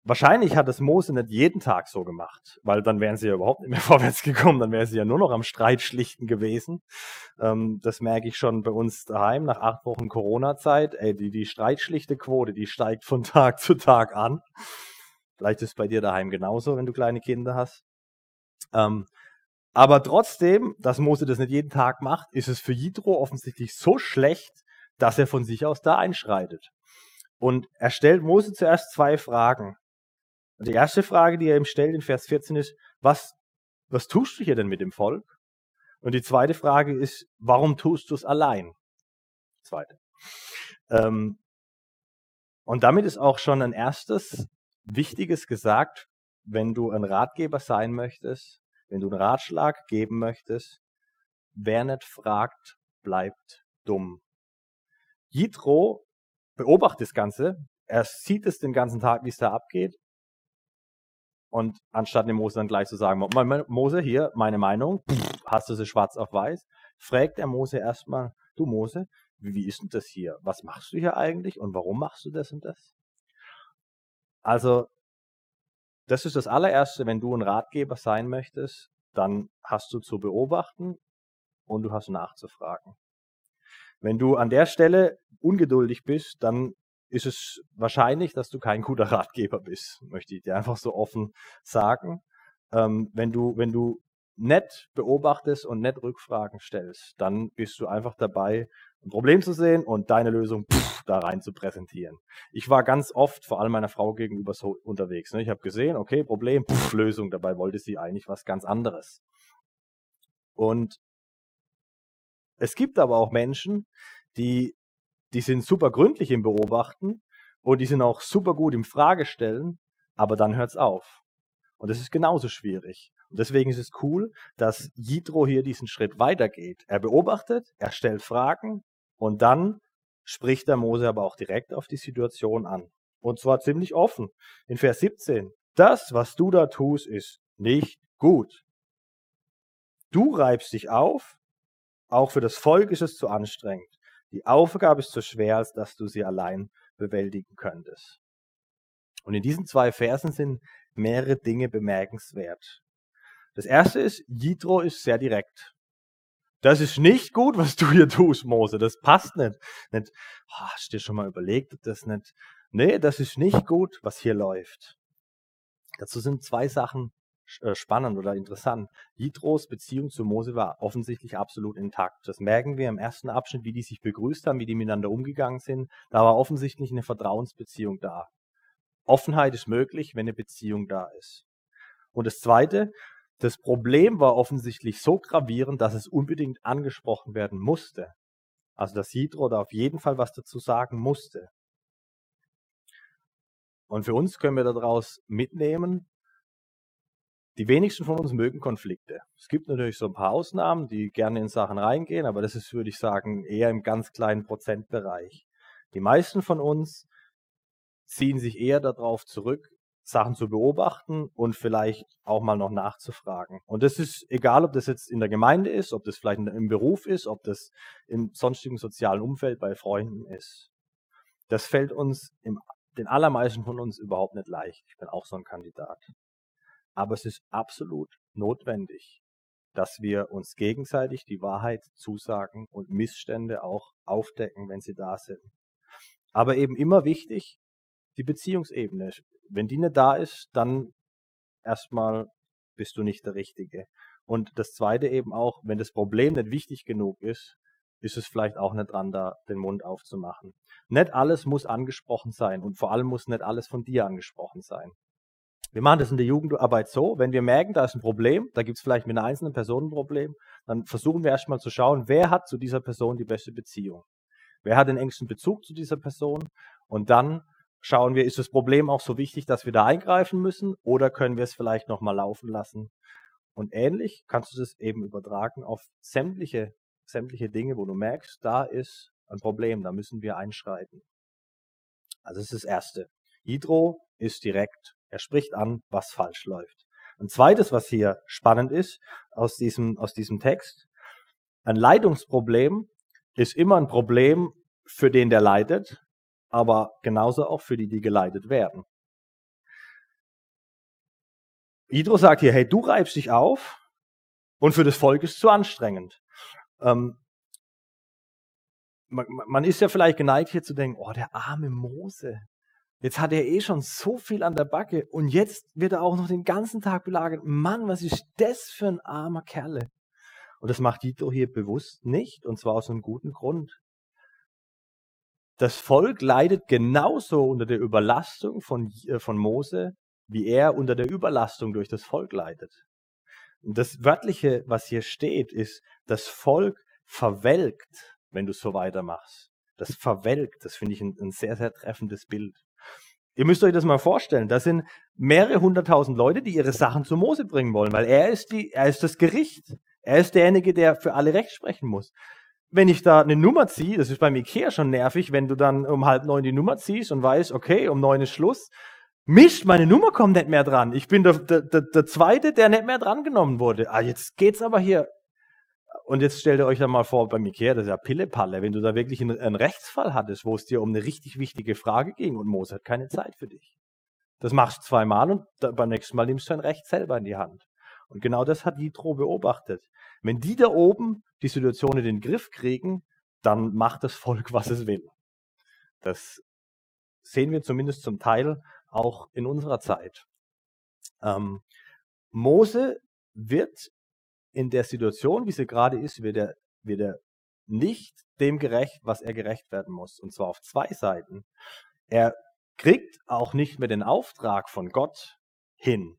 Wahrscheinlich hat es Mose nicht jeden Tag so gemacht, weil dann wären sie ja überhaupt nicht mehr vorwärts gekommen, dann wären sie ja nur noch am Streitschlichten gewesen. Ähm, das merke ich schon bei uns daheim nach acht Wochen Corona-Zeit. Ey, die, die Streitschlichte-Quote, die steigt von Tag zu Tag an. Vielleicht ist es bei dir daheim genauso, wenn du kleine Kinder hast. Ähm, aber trotzdem, dass Mose das nicht jeden Tag macht, ist es für Jitro offensichtlich so schlecht, dass er von sich aus da einschreitet. Und er stellt Mose zuerst zwei Fragen. Und die erste Frage, die er ihm stellt in Vers 14 ist, was, was tust du hier denn mit dem Volk? Und die zweite Frage ist, warum tust du es allein? Zweite. Ähm, und damit ist auch schon ein erstes Wichtiges gesagt, wenn du ein Ratgeber sein möchtest, wenn du einen Ratschlag geben möchtest, wer nicht fragt, bleibt dumm. Jitro beobachtet das Ganze, er sieht es den ganzen Tag, wie es da abgeht und anstatt dem Mose dann gleich zu sagen, Mose, hier, meine Meinung, hast du sie schwarz auf weiß, fragt der Mose erstmal, du Mose, wie ist denn das hier? Was machst du hier eigentlich und warum machst du das und das? Also, das ist das allererste, wenn du ein Ratgeber sein möchtest, dann hast du zu beobachten und du hast nachzufragen. Wenn du an der Stelle ungeduldig bist, dann ist es wahrscheinlich, dass du kein guter Ratgeber bist, möchte ich dir einfach so offen sagen. Ähm, wenn du, wenn du nett beobachtest und nett Rückfragen stellst, dann bist du einfach dabei, ein Problem zu sehen und deine Lösung pff, da rein zu präsentieren. Ich war ganz oft, vor allem meiner Frau gegenüber, so unterwegs. Ne? Ich habe gesehen, okay, Problem, pff, Lösung. Dabei wollte sie eigentlich was ganz anderes. Und es gibt aber auch Menschen, die die sind super gründlich im Beobachten und die sind auch super gut im Fragestellen, aber dann hört's auf. Und das ist genauso schwierig. Und deswegen ist es cool, dass Jitro hier diesen Schritt weitergeht. Er beobachtet, er stellt Fragen und dann spricht der Mose aber auch direkt auf die Situation an. Und zwar ziemlich offen. In Vers 17. Das, was du da tust, ist nicht gut. Du reibst dich auf, auch für das Volk ist es zu anstrengend. Die Aufgabe ist so schwer, als dass du sie allein bewältigen könntest. Und in diesen zwei Versen sind mehrere Dinge bemerkenswert. Das erste ist, Jitro ist sehr direkt. Das ist nicht gut, was du hier tust, Mose. Das passt nicht. nicht oh, hast du dir schon mal überlegt, ob das nicht. Nee, das ist nicht gut, was hier läuft. Dazu sind zwei Sachen spannend oder interessant. Jitros Beziehung zu Mose war offensichtlich absolut intakt. Das merken wir im ersten Abschnitt, wie die sich begrüßt haben, wie die miteinander umgegangen sind. Da war offensichtlich eine Vertrauensbeziehung da. Offenheit ist möglich, wenn eine Beziehung da ist. Und das Zweite, das Problem war offensichtlich so gravierend, dass es unbedingt angesprochen werden musste. Also dass Jitro da auf jeden Fall was dazu sagen musste. Und für uns können wir daraus mitnehmen, die wenigsten von uns mögen Konflikte. Es gibt natürlich so ein paar Ausnahmen, die gerne in Sachen reingehen, aber das ist, würde ich sagen, eher im ganz kleinen Prozentbereich. Die meisten von uns ziehen sich eher darauf zurück, Sachen zu beobachten und vielleicht auch mal noch nachzufragen. Und das ist egal, ob das jetzt in der Gemeinde ist, ob das vielleicht im Beruf ist, ob das im sonstigen sozialen Umfeld bei Freunden ist. Das fällt uns, im, den allermeisten von uns überhaupt nicht leicht. Ich bin auch so ein Kandidat. Aber es ist absolut notwendig, dass wir uns gegenseitig die Wahrheit zusagen und Missstände auch aufdecken, wenn sie da sind. Aber eben immer wichtig, die Beziehungsebene. Wenn die nicht da ist, dann erstmal bist du nicht der Richtige. Und das Zweite eben auch, wenn das Problem nicht wichtig genug ist, ist es vielleicht auch nicht dran, da den Mund aufzumachen. Nicht alles muss angesprochen sein und vor allem muss nicht alles von dir angesprochen sein. Wir machen das in der Jugendarbeit so, wenn wir merken, da ist ein Problem, da gibt es vielleicht mit einer einzelnen Person ein Problem, dann versuchen wir erstmal zu schauen, wer hat zu dieser Person die beste Beziehung. Wer hat den engsten Bezug zu dieser Person? Und dann schauen wir, ist das Problem auch so wichtig, dass wir da eingreifen müssen oder können wir es vielleicht nochmal laufen lassen? Und ähnlich kannst du das eben übertragen auf sämtliche, sämtliche Dinge, wo du merkst, da ist ein Problem, da müssen wir einschreiten. Also das ist das Erste. Hydro ist direkt. Er spricht an, was falsch läuft. Ein zweites, was hier spannend ist aus diesem, aus diesem Text, ein Leitungsproblem ist immer ein Problem für den, der leitet, aber genauso auch für die, die geleitet werden. Hydro sagt hier, hey, du reibst dich auf und für das Volk ist es zu anstrengend. Ähm, man, man ist ja vielleicht geneigt hier zu denken, oh, der arme Mose, Jetzt hat er eh schon so viel an der Backe und jetzt wird er auch noch den ganzen Tag belagert. Mann, was ist das für ein armer Kerle? Und das macht Dieter hier bewusst nicht und zwar aus einem guten Grund. Das Volk leidet genauso unter der Überlastung von, äh, von Mose, wie er unter der Überlastung durch das Volk leidet. Und das Wörtliche, was hier steht, ist, das Volk verwelkt, wenn du so weitermachst. Das verwelkt, das finde ich ein, ein sehr, sehr treffendes Bild. Ihr müsst euch das mal vorstellen. Das sind mehrere hunderttausend Leute, die ihre Sachen zu Mose bringen wollen, weil er ist, die, er ist das Gericht. Er ist derjenige, der für alle Recht sprechen muss. Wenn ich da eine Nummer ziehe, das ist beim Ikea schon nervig, wenn du dann um halb neun die Nummer ziehst und weißt, okay, um neun ist Schluss. Mist, meine Nummer kommt nicht mehr dran. Ich bin der, der, der, der Zweite, der nicht mehr drangenommen wurde. Ah, jetzt geht's aber hier und jetzt stellt ihr euch dann mal vor, bei Ikea, das ist ja Pillepalle, wenn du da wirklich einen, einen Rechtsfall hattest, wo es dir um eine richtig wichtige Frage ging und Mose hat keine Zeit für dich. Das machst du zweimal und da, beim nächsten Mal nimmst du dein Recht selber in die Hand. Und genau das hat Jitro beobachtet. Wenn die da oben die Situation in den Griff kriegen, dann macht das Volk, was es will. Das sehen wir zumindest zum Teil auch in unserer Zeit. Ähm, Mose wird in der Situation, wie sie gerade ist, wird er, wird er nicht dem gerecht, was er gerecht werden muss. Und zwar auf zwei Seiten. Er kriegt auch nicht mehr den Auftrag von Gott hin,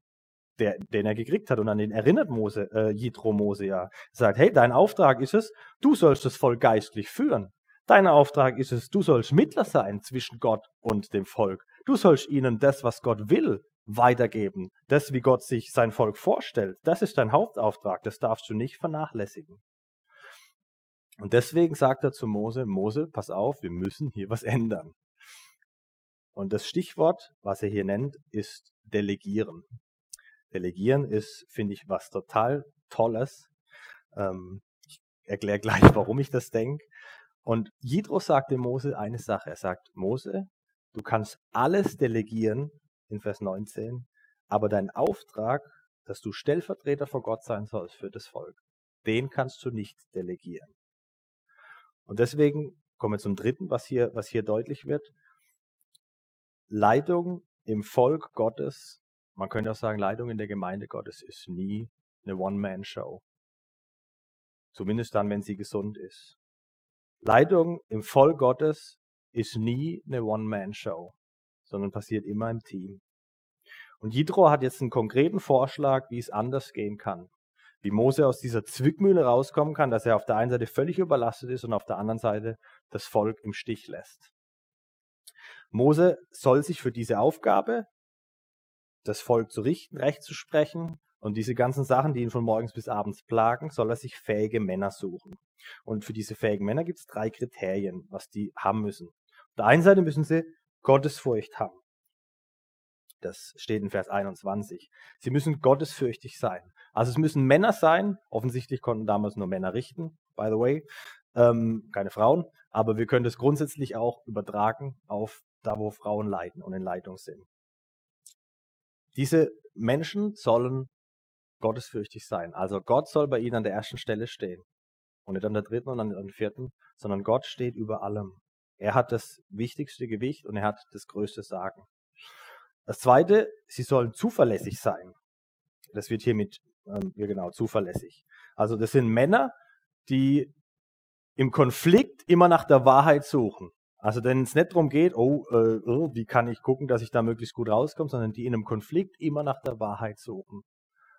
der, den er gekriegt hat. Und an den erinnert Mose, äh, Jitro Mose ja. Er sagt, hey, dein Auftrag ist es, du sollst das Volk geistlich führen. Dein Auftrag ist es, du sollst Mittler sein zwischen Gott und dem Volk. Du sollst ihnen das, was Gott will, weitergeben. Das, wie Gott sich sein Volk vorstellt, das ist dein Hauptauftrag. Das darfst du nicht vernachlässigen. Und deswegen sagt er zu Mose, Mose, pass auf, wir müssen hier was ändern. Und das Stichwort, was er hier nennt, ist Delegieren. Delegieren ist, finde ich, was total Tolles. Ähm, ich erkläre gleich, warum ich das denke. Und Jidro sagt dem Mose eine Sache. Er sagt, Mose, du kannst alles delegieren, in Vers 19, aber dein Auftrag, dass du Stellvertreter vor Gott sein sollst für das Volk, den kannst du nicht delegieren. Und deswegen kommen wir zum dritten, was hier, was hier deutlich wird. Leitung im Volk Gottes, man könnte auch sagen, Leitung in der Gemeinde Gottes ist nie eine One-Man-Show. Zumindest dann, wenn sie gesund ist. Leitung im Volk Gottes ist nie eine One-Man-Show sondern passiert immer im Team. Und Jidro hat jetzt einen konkreten Vorschlag, wie es anders gehen kann. Wie Mose aus dieser Zwickmühle rauskommen kann, dass er auf der einen Seite völlig überlastet ist und auf der anderen Seite das Volk im Stich lässt. Mose soll sich für diese Aufgabe, das Volk zu richten, recht zu sprechen und diese ganzen Sachen, die ihn von morgens bis abends plagen, soll er sich fähige Männer suchen. Und für diese fähigen Männer gibt es drei Kriterien, was die haben müssen. Auf der einen Seite müssen sie Gottesfurcht haben. Das steht in Vers 21. Sie müssen gottesfürchtig sein. Also es müssen Männer sein. Offensichtlich konnten damals nur Männer richten, by the way. Ähm, keine Frauen. Aber wir können das grundsätzlich auch übertragen auf da, wo Frauen leiten und in Leitung sind. Diese Menschen sollen gottesfürchtig sein. Also Gott soll bei ihnen an der ersten Stelle stehen. Und nicht an der dritten und an der vierten, sondern Gott steht über allem. Er hat das wichtigste Gewicht und er hat das größte Sagen. Das zweite, sie sollen zuverlässig sein. Das wird hier mit, ähm, ja genau, zuverlässig. Also das sind Männer, die im Konflikt immer nach der Wahrheit suchen. Also wenn es nicht darum geht, oh, äh, oh, wie kann ich gucken, dass ich da möglichst gut rauskomme, sondern die in einem Konflikt immer nach der Wahrheit suchen.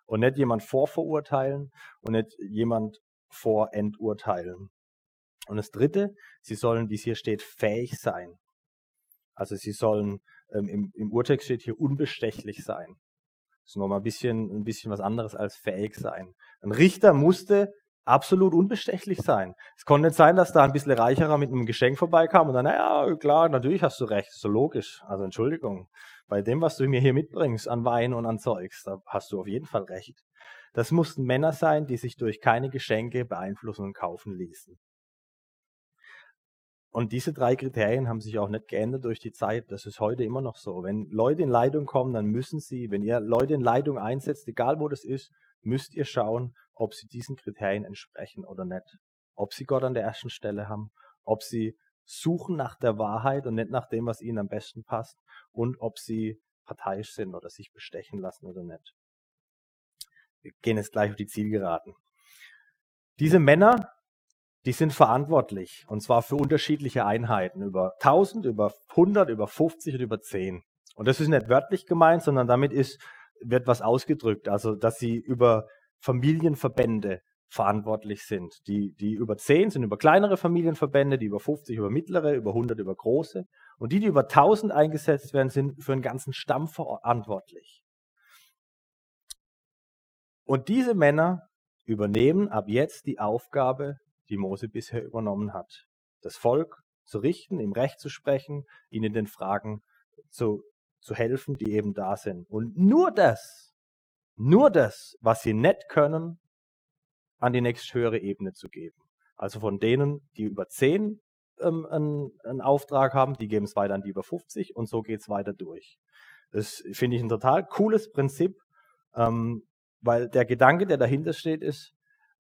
Und nicht jemand vorverurteilen und nicht jemand vorenturteilen. Und das Dritte, sie sollen, wie es hier steht, fähig sein. Also sie sollen, ähm, im, im Urtext steht hier unbestechlich sein. Das ist nochmal ein bisschen, ein bisschen was anderes als fähig sein. Ein Richter musste absolut unbestechlich sein. Es konnte nicht sein, dass da ein bisschen reicherer mit einem Geschenk vorbeikam und dann, naja, klar, natürlich hast du recht, so logisch. Also Entschuldigung, bei dem, was du mir hier mitbringst an Wein und an Zeugs, da hast du auf jeden Fall recht. Das mussten Männer sein, die sich durch keine Geschenke beeinflussen und kaufen ließen. Und diese drei Kriterien haben sich auch nicht geändert durch die Zeit. Das ist heute immer noch so. Wenn Leute in Leitung kommen, dann müssen sie, wenn ihr Leute in Leitung einsetzt, egal wo das ist, müsst ihr schauen, ob sie diesen Kriterien entsprechen oder nicht. Ob sie Gott an der ersten Stelle haben, ob sie suchen nach der Wahrheit und nicht nach dem, was ihnen am besten passt und ob sie parteiisch sind oder sich bestechen lassen oder nicht. Wir gehen jetzt gleich auf die Zielgeraden. Diese Männer, die sind verantwortlich und zwar für unterschiedliche Einheiten über 1000, über 100, über 50 und über 10. Und das ist nicht wörtlich gemeint, sondern damit ist, wird was ausgedrückt, also dass sie über Familienverbände verantwortlich sind. Die, die über 10 sind über kleinere Familienverbände, die über 50 über mittlere, über 100 über große. Und die, die über 1000 eingesetzt werden, sind für einen ganzen Stamm verantwortlich. Und diese Männer übernehmen ab jetzt die Aufgabe, die Mose bisher übernommen hat. Das Volk zu richten, ihm Recht zu sprechen, ihnen den Fragen zu, zu helfen, die eben da sind. Und nur das nur das, was sie nicht können, an die nächsthöhere Ebene zu geben. Also von denen, die über 10 ähm, einen, einen, Auftrag haben, die geben es weiter an die über 50 und so geht es weiter durch. Das finde ich ein total cooles Prinzip, ähm, weil der Gedanke, der dahinter steht, ist,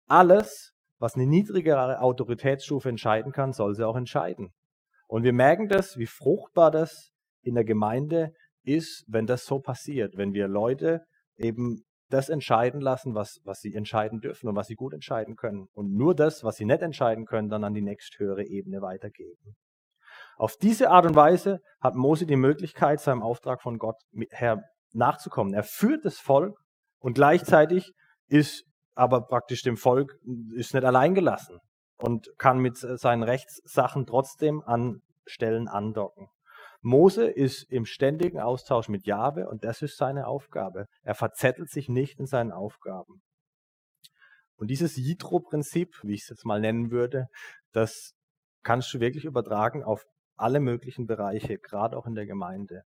alles, was eine niedrigere Autoritätsstufe entscheiden kann, soll sie auch entscheiden. Und wir merken das, wie fruchtbar das in der Gemeinde ist, wenn das so passiert, wenn wir Leute eben das entscheiden lassen, was, was sie entscheiden dürfen und was sie gut entscheiden können. Und nur das, was sie nicht entscheiden können, dann an die nächsthöhere Ebene weitergeben. Auf diese Art und Weise hat Mose die Möglichkeit, seinem Auftrag von Gott her nachzukommen. Er führt das Volk und gleichzeitig ist aber praktisch dem Volk ist nicht allein gelassen und kann mit seinen Rechtssachen trotzdem an Stellen andocken. Mose ist im ständigen Austausch mit Jahwe und das ist seine Aufgabe. Er verzettelt sich nicht in seinen Aufgaben. Und dieses Jitro-Prinzip, wie ich es jetzt mal nennen würde, das kannst du wirklich übertragen auf alle möglichen Bereiche, gerade auch in der Gemeinde.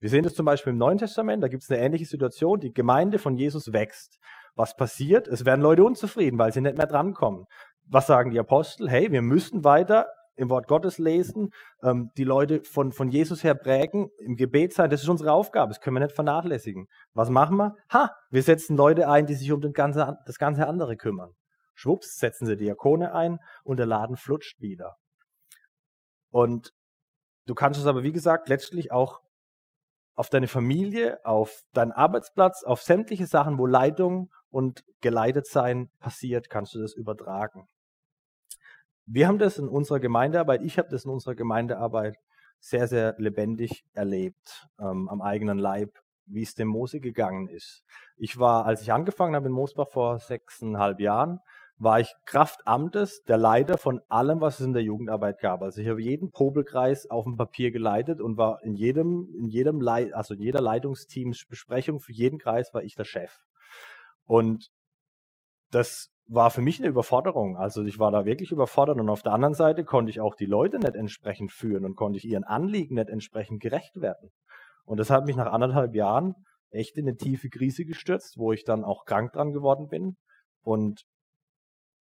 Wir sehen das zum Beispiel im Neuen Testament, da gibt es eine ähnliche Situation. Die Gemeinde von Jesus wächst. Was passiert? Es werden Leute unzufrieden, weil sie nicht mehr drankommen. Was sagen die Apostel? Hey, wir müssen weiter im Wort Gottes lesen, ähm, die Leute von, von Jesus her prägen, im Gebet sein, das ist unsere Aufgabe, das können wir nicht vernachlässigen. Was machen wir? Ha, wir setzen Leute ein, die sich um den ganze, das ganze andere kümmern. Schwupps, setzen sie Diakone ein und der Laden flutscht wieder. Und du kannst es aber, wie gesagt, letztlich auch auf deine Familie, auf deinen Arbeitsplatz, auf sämtliche Sachen, wo Leitung und geleitet sein passiert, kannst du das übertragen wir haben das in unserer Gemeindearbeit, ich habe das in unserer Gemeindearbeit sehr, sehr lebendig erlebt, ähm, am eigenen Leib, wie es dem Mose gegangen ist. Ich war, als ich angefangen habe in Mosbach vor sechseinhalb Jahren, war ich Kraftamtes der Leiter von allem, was es in der Jugendarbeit gab. Also ich habe jeden Popelkreis auf dem Papier geleitet und war in jedem, in jedem Leit, also in jeder Leitungsteamsbesprechung für jeden Kreis war ich der Chef. Und das war für mich eine Überforderung. Also ich war da wirklich überfordert und auf der anderen Seite konnte ich auch die Leute nicht entsprechend führen und konnte ich ihren Anliegen nicht entsprechend gerecht werden. Und das hat mich nach anderthalb Jahren echt in eine tiefe Krise gestürzt, wo ich dann auch krank dran geworden bin. Und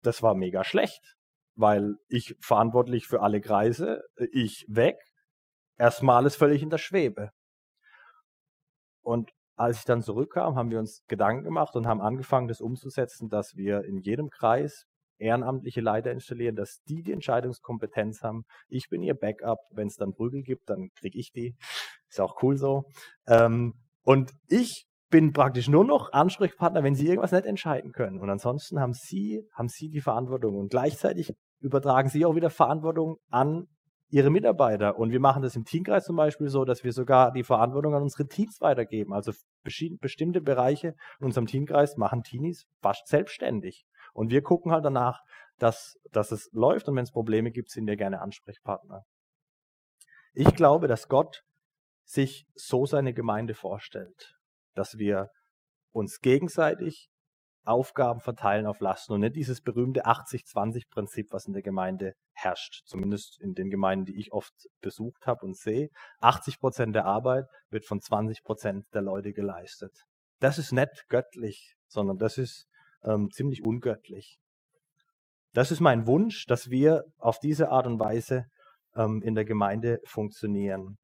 das war mega schlecht, weil ich verantwortlich für alle Kreise, ich weg, erstmal ist völlig in der Schwebe. Und als ich dann zurückkam, haben wir uns Gedanken gemacht und haben angefangen, das umzusetzen, dass wir in jedem Kreis ehrenamtliche Leiter installieren, dass die die Entscheidungskompetenz haben. Ich bin ihr Backup. Wenn es dann Prügel gibt, dann kriege ich die. Ist auch cool so. Ähm, und ich bin praktisch nur noch Ansprechpartner, wenn sie irgendwas nicht entscheiden können. Und ansonsten haben sie, haben sie die Verantwortung. Und gleichzeitig übertragen sie auch wieder Verantwortung an ihre Mitarbeiter. Und wir machen das im Teamkreis zum Beispiel so, dass wir sogar die Verantwortung an unsere Teams weitergeben. Also bestimmte Bereiche in unserem Teamkreis machen Teenies fast selbstständig. Und wir gucken halt danach, dass, dass es läuft und wenn es Probleme gibt, sind wir gerne Ansprechpartner. Ich glaube, dass Gott sich so seine Gemeinde vorstellt, dass wir uns gegenseitig Aufgaben verteilen auf Lasten und nicht dieses berühmte 80-20-Prinzip, was in der Gemeinde herrscht. Zumindest in den Gemeinden, die ich oft besucht habe und sehe. 80 Prozent der Arbeit wird von 20 Prozent der Leute geleistet. Das ist nicht göttlich, sondern das ist ähm, ziemlich ungöttlich. Das ist mein Wunsch, dass wir auf diese Art und Weise ähm, in der Gemeinde funktionieren.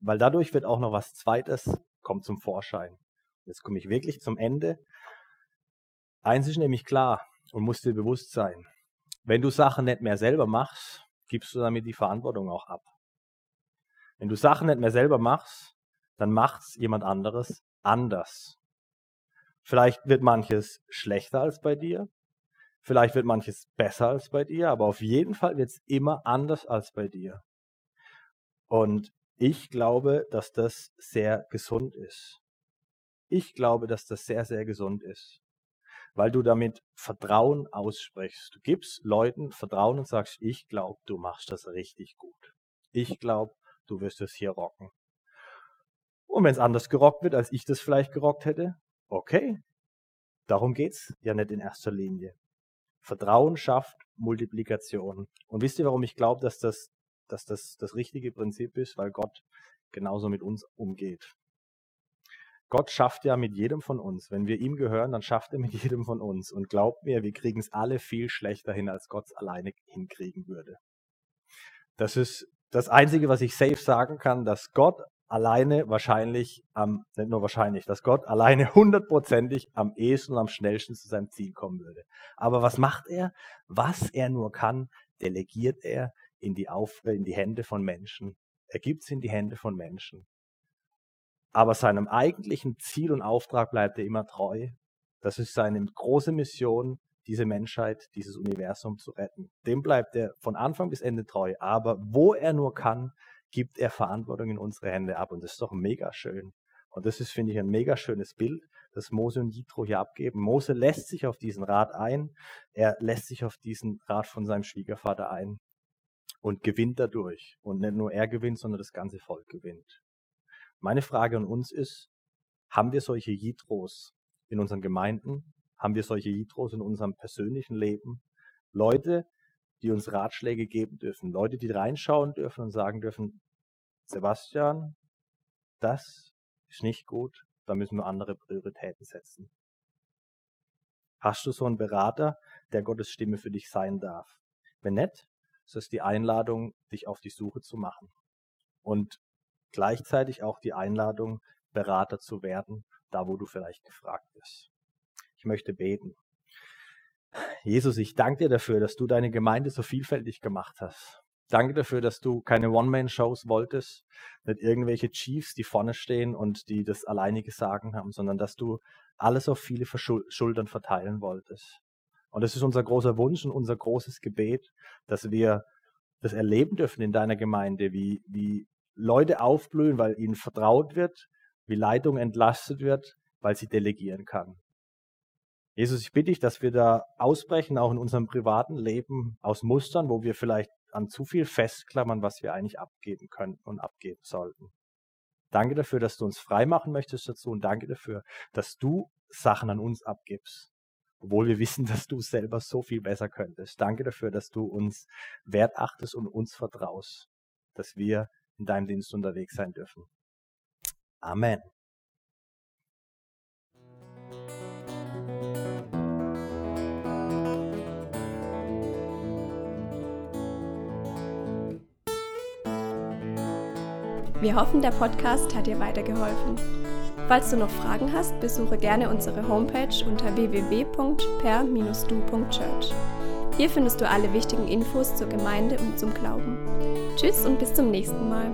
Weil dadurch wird auch noch was Zweites kommt zum Vorschein. Jetzt komme ich wirklich zum Ende. Eins ist nämlich klar und muss dir bewusst sein. Wenn du Sachen nicht mehr selber machst, gibst du damit die Verantwortung auch ab. Wenn du Sachen nicht mehr selber machst, dann macht's jemand anderes anders. Vielleicht wird manches schlechter als bei dir, vielleicht wird manches besser als bei dir, aber auf jeden Fall wird es immer anders als bei dir. Und ich glaube, dass das sehr gesund ist. Ich glaube, dass das sehr, sehr gesund ist, weil du damit Vertrauen aussprichst. Du gibst Leuten Vertrauen und sagst, ich glaube, du machst das richtig gut. Ich glaube, du wirst es hier rocken. Und wenn es anders gerockt wird, als ich das vielleicht gerockt hätte, okay. Darum geht's ja nicht in erster Linie. Vertrauen schafft Multiplikation. Und wisst ihr, warum ich glaube, dass das, dass das das richtige Prinzip ist? Weil Gott genauso mit uns umgeht. Gott schafft ja mit jedem von uns. Wenn wir ihm gehören, dann schafft er mit jedem von uns. Und glaubt mir, wir kriegen es alle viel schlechter hin, als Gott es alleine hinkriegen würde. Das ist das Einzige, was ich safe sagen kann, dass Gott alleine wahrscheinlich am, nicht nur wahrscheinlich, dass Gott alleine hundertprozentig am ehesten und am schnellsten zu seinem Ziel kommen würde. Aber was macht er? Was er nur kann, delegiert er in die, Auf in die Hände von Menschen. Er gibt es in die Hände von Menschen aber seinem eigentlichen Ziel und Auftrag bleibt er immer treu. Das ist seine große Mission, diese Menschheit, dieses Universum zu retten. Dem bleibt er von Anfang bis Ende treu. Aber wo er nur kann, gibt er Verantwortung in unsere Hände ab. Und das ist doch mega schön. Und das ist, finde ich, ein mega schönes Bild, das Mose und Jitro hier abgeben. Mose lässt sich auf diesen Rat ein. Er lässt sich auf diesen Rat von seinem Schwiegervater ein und gewinnt dadurch. Und nicht nur er gewinnt, sondern das ganze Volk gewinnt. Meine Frage an uns ist, haben wir solche Jitros in unseren Gemeinden? Haben wir solche Jitros in unserem persönlichen Leben? Leute, die uns Ratschläge geben dürfen, Leute, die reinschauen dürfen und sagen dürfen, Sebastian, das ist nicht gut, da müssen wir andere Prioritäten setzen. Hast du so einen Berater, der Gottes Stimme für dich sein darf? Wenn nicht, ist es die Einladung, dich auf die Suche zu machen. Und gleichzeitig auch die Einladung, Berater zu werden, da wo du vielleicht gefragt bist. Ich möchte beten. Jesus, ich danke dir dafür, dass du deine Gemeinde so vielfältig gemacht hast. Danke dafür, dass du keine One-Man-Shows wolltest, nicht irgendwelche Chiefs, die vorne stehen und die das alleinige Sagen haben, sondern dass du alles auf viele Schultern verteilen wolltest. Und es ist unser großer Wunsch und unser großes Gebet, dass wir das erleben dürfen in deiner Gemeinde, wie, wie Leute aufblühen, weil ihnen vertraut wird, wie Leitung entlastet wird, weil sie delegieren kann. Jesus, ich bitte dich, dass wir da ausbrechen, auch in unserem privaten Leben aus Mustern, wo wir vielleicht an zu viel festklammern, was wir eigentlich abgeben könnten und abgeben sollten. Danke dafür, dass du uns frei machen möchtest dazu und danke dafür, dass du Sachen an uns abgibst, obwohl wir wissen, dass du selber so viel besser könntest. Danke dafür, dass du uns wert achtest und uns vertraust, dass wir in deinem Dienst unterwegs sein dürfen. Amen. Wir hoffen, der Podcast hat dir weitergeholfen. Falls du noch Fragen hast, besuche gerne unsere Homepage unter www.per-du.church. Hier findest du alle wichtigen Infos zur Gemeinde und zum Glauben. Tschüss und bis zum nächsten Mal.